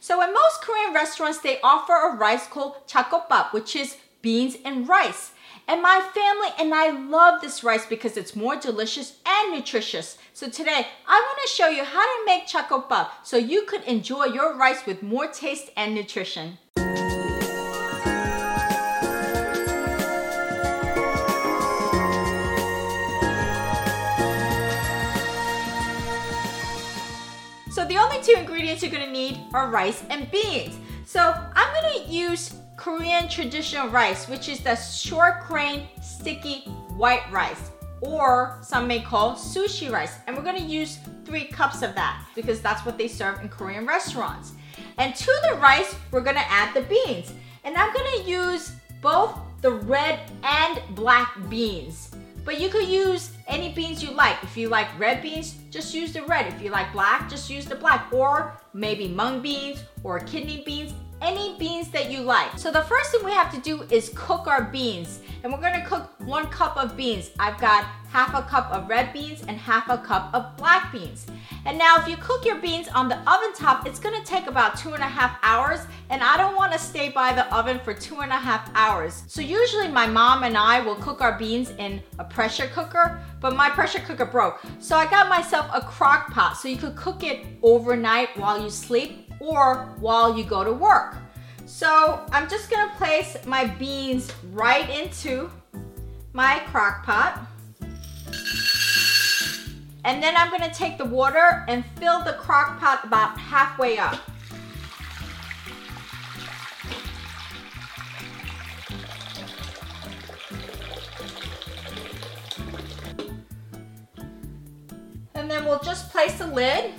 So in most Korean restaurants, they offer a rice called chakokbap, which is beans and rice. And my family and I love this rice because it's more delicious and nutritious. So today, I want to show you how to make chakokbap so you could enjoy your rice with more taste and nutrition. Two ingredients you're gonna need are rice and beans. So I'm gonna use Korean traditional rice, which is the short grain, sticky white rice, or some may call sushi rice. And we're gonna use three cups of that because that's what they serve in Korean restaurants. And to the rice, we're gonna add the beans. And I'm gonna use both the red and black beans. But you could use any beans you like. If you like red beans, just use the red. If you like black, just use the black. Or maybe mung beans or kidney beans, any beans that you like. So the first thing we have to do is cook our beans. And we're gonna cook one cup of beans. I've got half a cup of red beans and half a cup of black beans. And now if you cook your beans on the oven top, it's gonna take about two and a half hours and I don't wanna stay by the oven for two and a half hours. So usually my mom and I will cook our beans in a pressure cooker, but my pressure cooker broke. So I got myself a crock pot so you could cook it overnight while you sleep or while you go to work. So I'm just gonna place my beans right into my crock pot. And then I'm gonna take the water and fill the crock pot about halfway up. And then we'll just place the lid.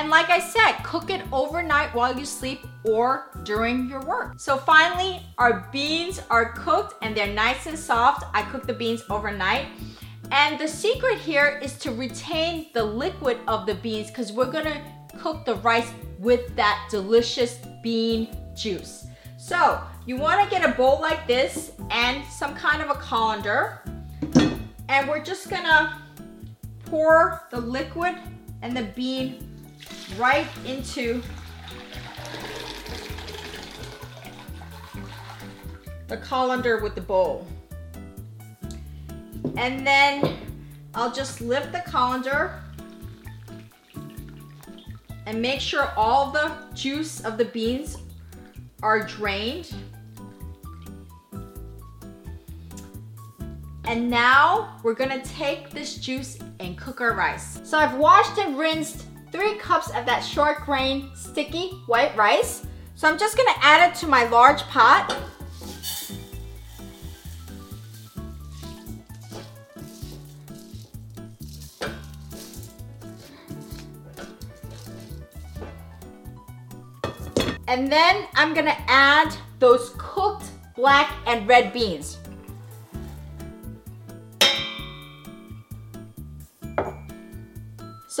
And like I said, cook it overnight while you sleep or during your work. So finally, our beans are cooked and they're nice and soft. I cook the beans overnight. And the secret here is to retain the liquid of the beans because we're gonna cook the rice with that delicious bean juice. So you wanna get a bowl like this and some kind of a colander. And we're just gonna pour the liquid and the bean right into the colander with the bowl. And then I'll just lift the colander and make sure all the juice of the beans are drained. And now we're gonna take this juice and cook our rice. So I've washed and rinsed three cups of that short grain sticky white rice. So I'm just gonna add it to my large pot. And then I'm gonna add those cooked black and red beans.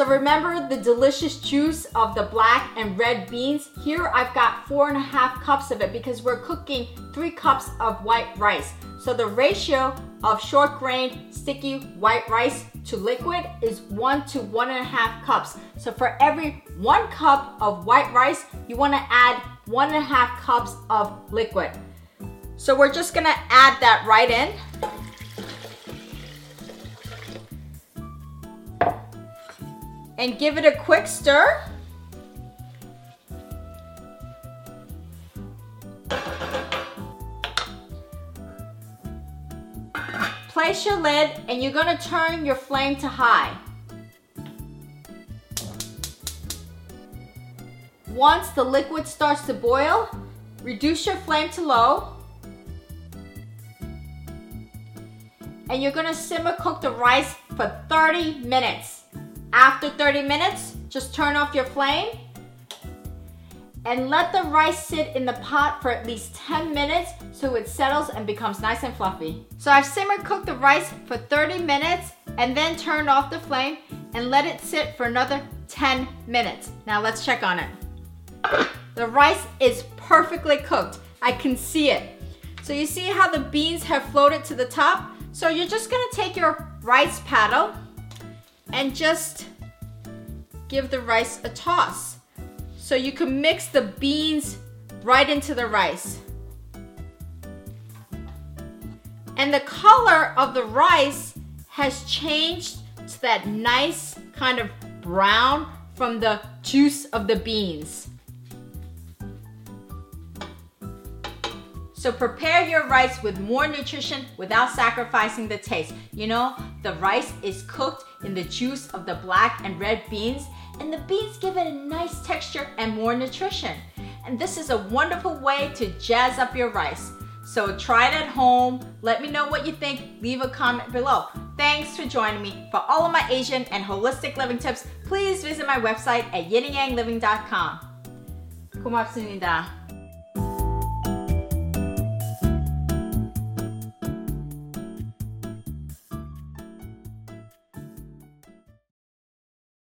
So remember the delicious juice of the black and red beans? Here I've got four and a half cups of it because we're cooking three cups of white rice. So the ratio of short grain sticky white rice to liquid is one to one and a half cups. So for every one cup of white rice, you wanna add one and a half cups of liquid. So we're just gonna add that right in. And give it a quick stir. Place your lid and you're gonna turn your flame to high. Once the liquid starts to boil, reduce your flame to low. And you're gonna simmer cook the rice for 30 minutes. After 30 minutes, just turn off your flame and let the rice sit in the pot for at least 10 minutes so it settles and becomes nice and fluffy. So I've simmer cooked the rice for 30 minutes and then turned off the flame and let it sit for another 10 minutes. Now let's check on it. The rice is perfectly cooked. I can see it. So you see how the beans have floated to the top? So you're just gonna take your rice paddle and just give the rice a toss. So you can mix the beans right into the rice. And the color of the rice has changed to that nice kind of brown from the juice of the beans. So prepare your rice with more nutrition without sacrificing the taste. You know, the rice is cooked in the juice of the black and red beans, and the beans give it a nice texture and more nutrition. And this is a wonderful way to jazz up your rice. So try it at home. Let me know what you think. Leave a comment below. Thanks for joining me. For all of my Asian and holistic living tips, please visit my website at yinandyangliving.com. 고맙습니다.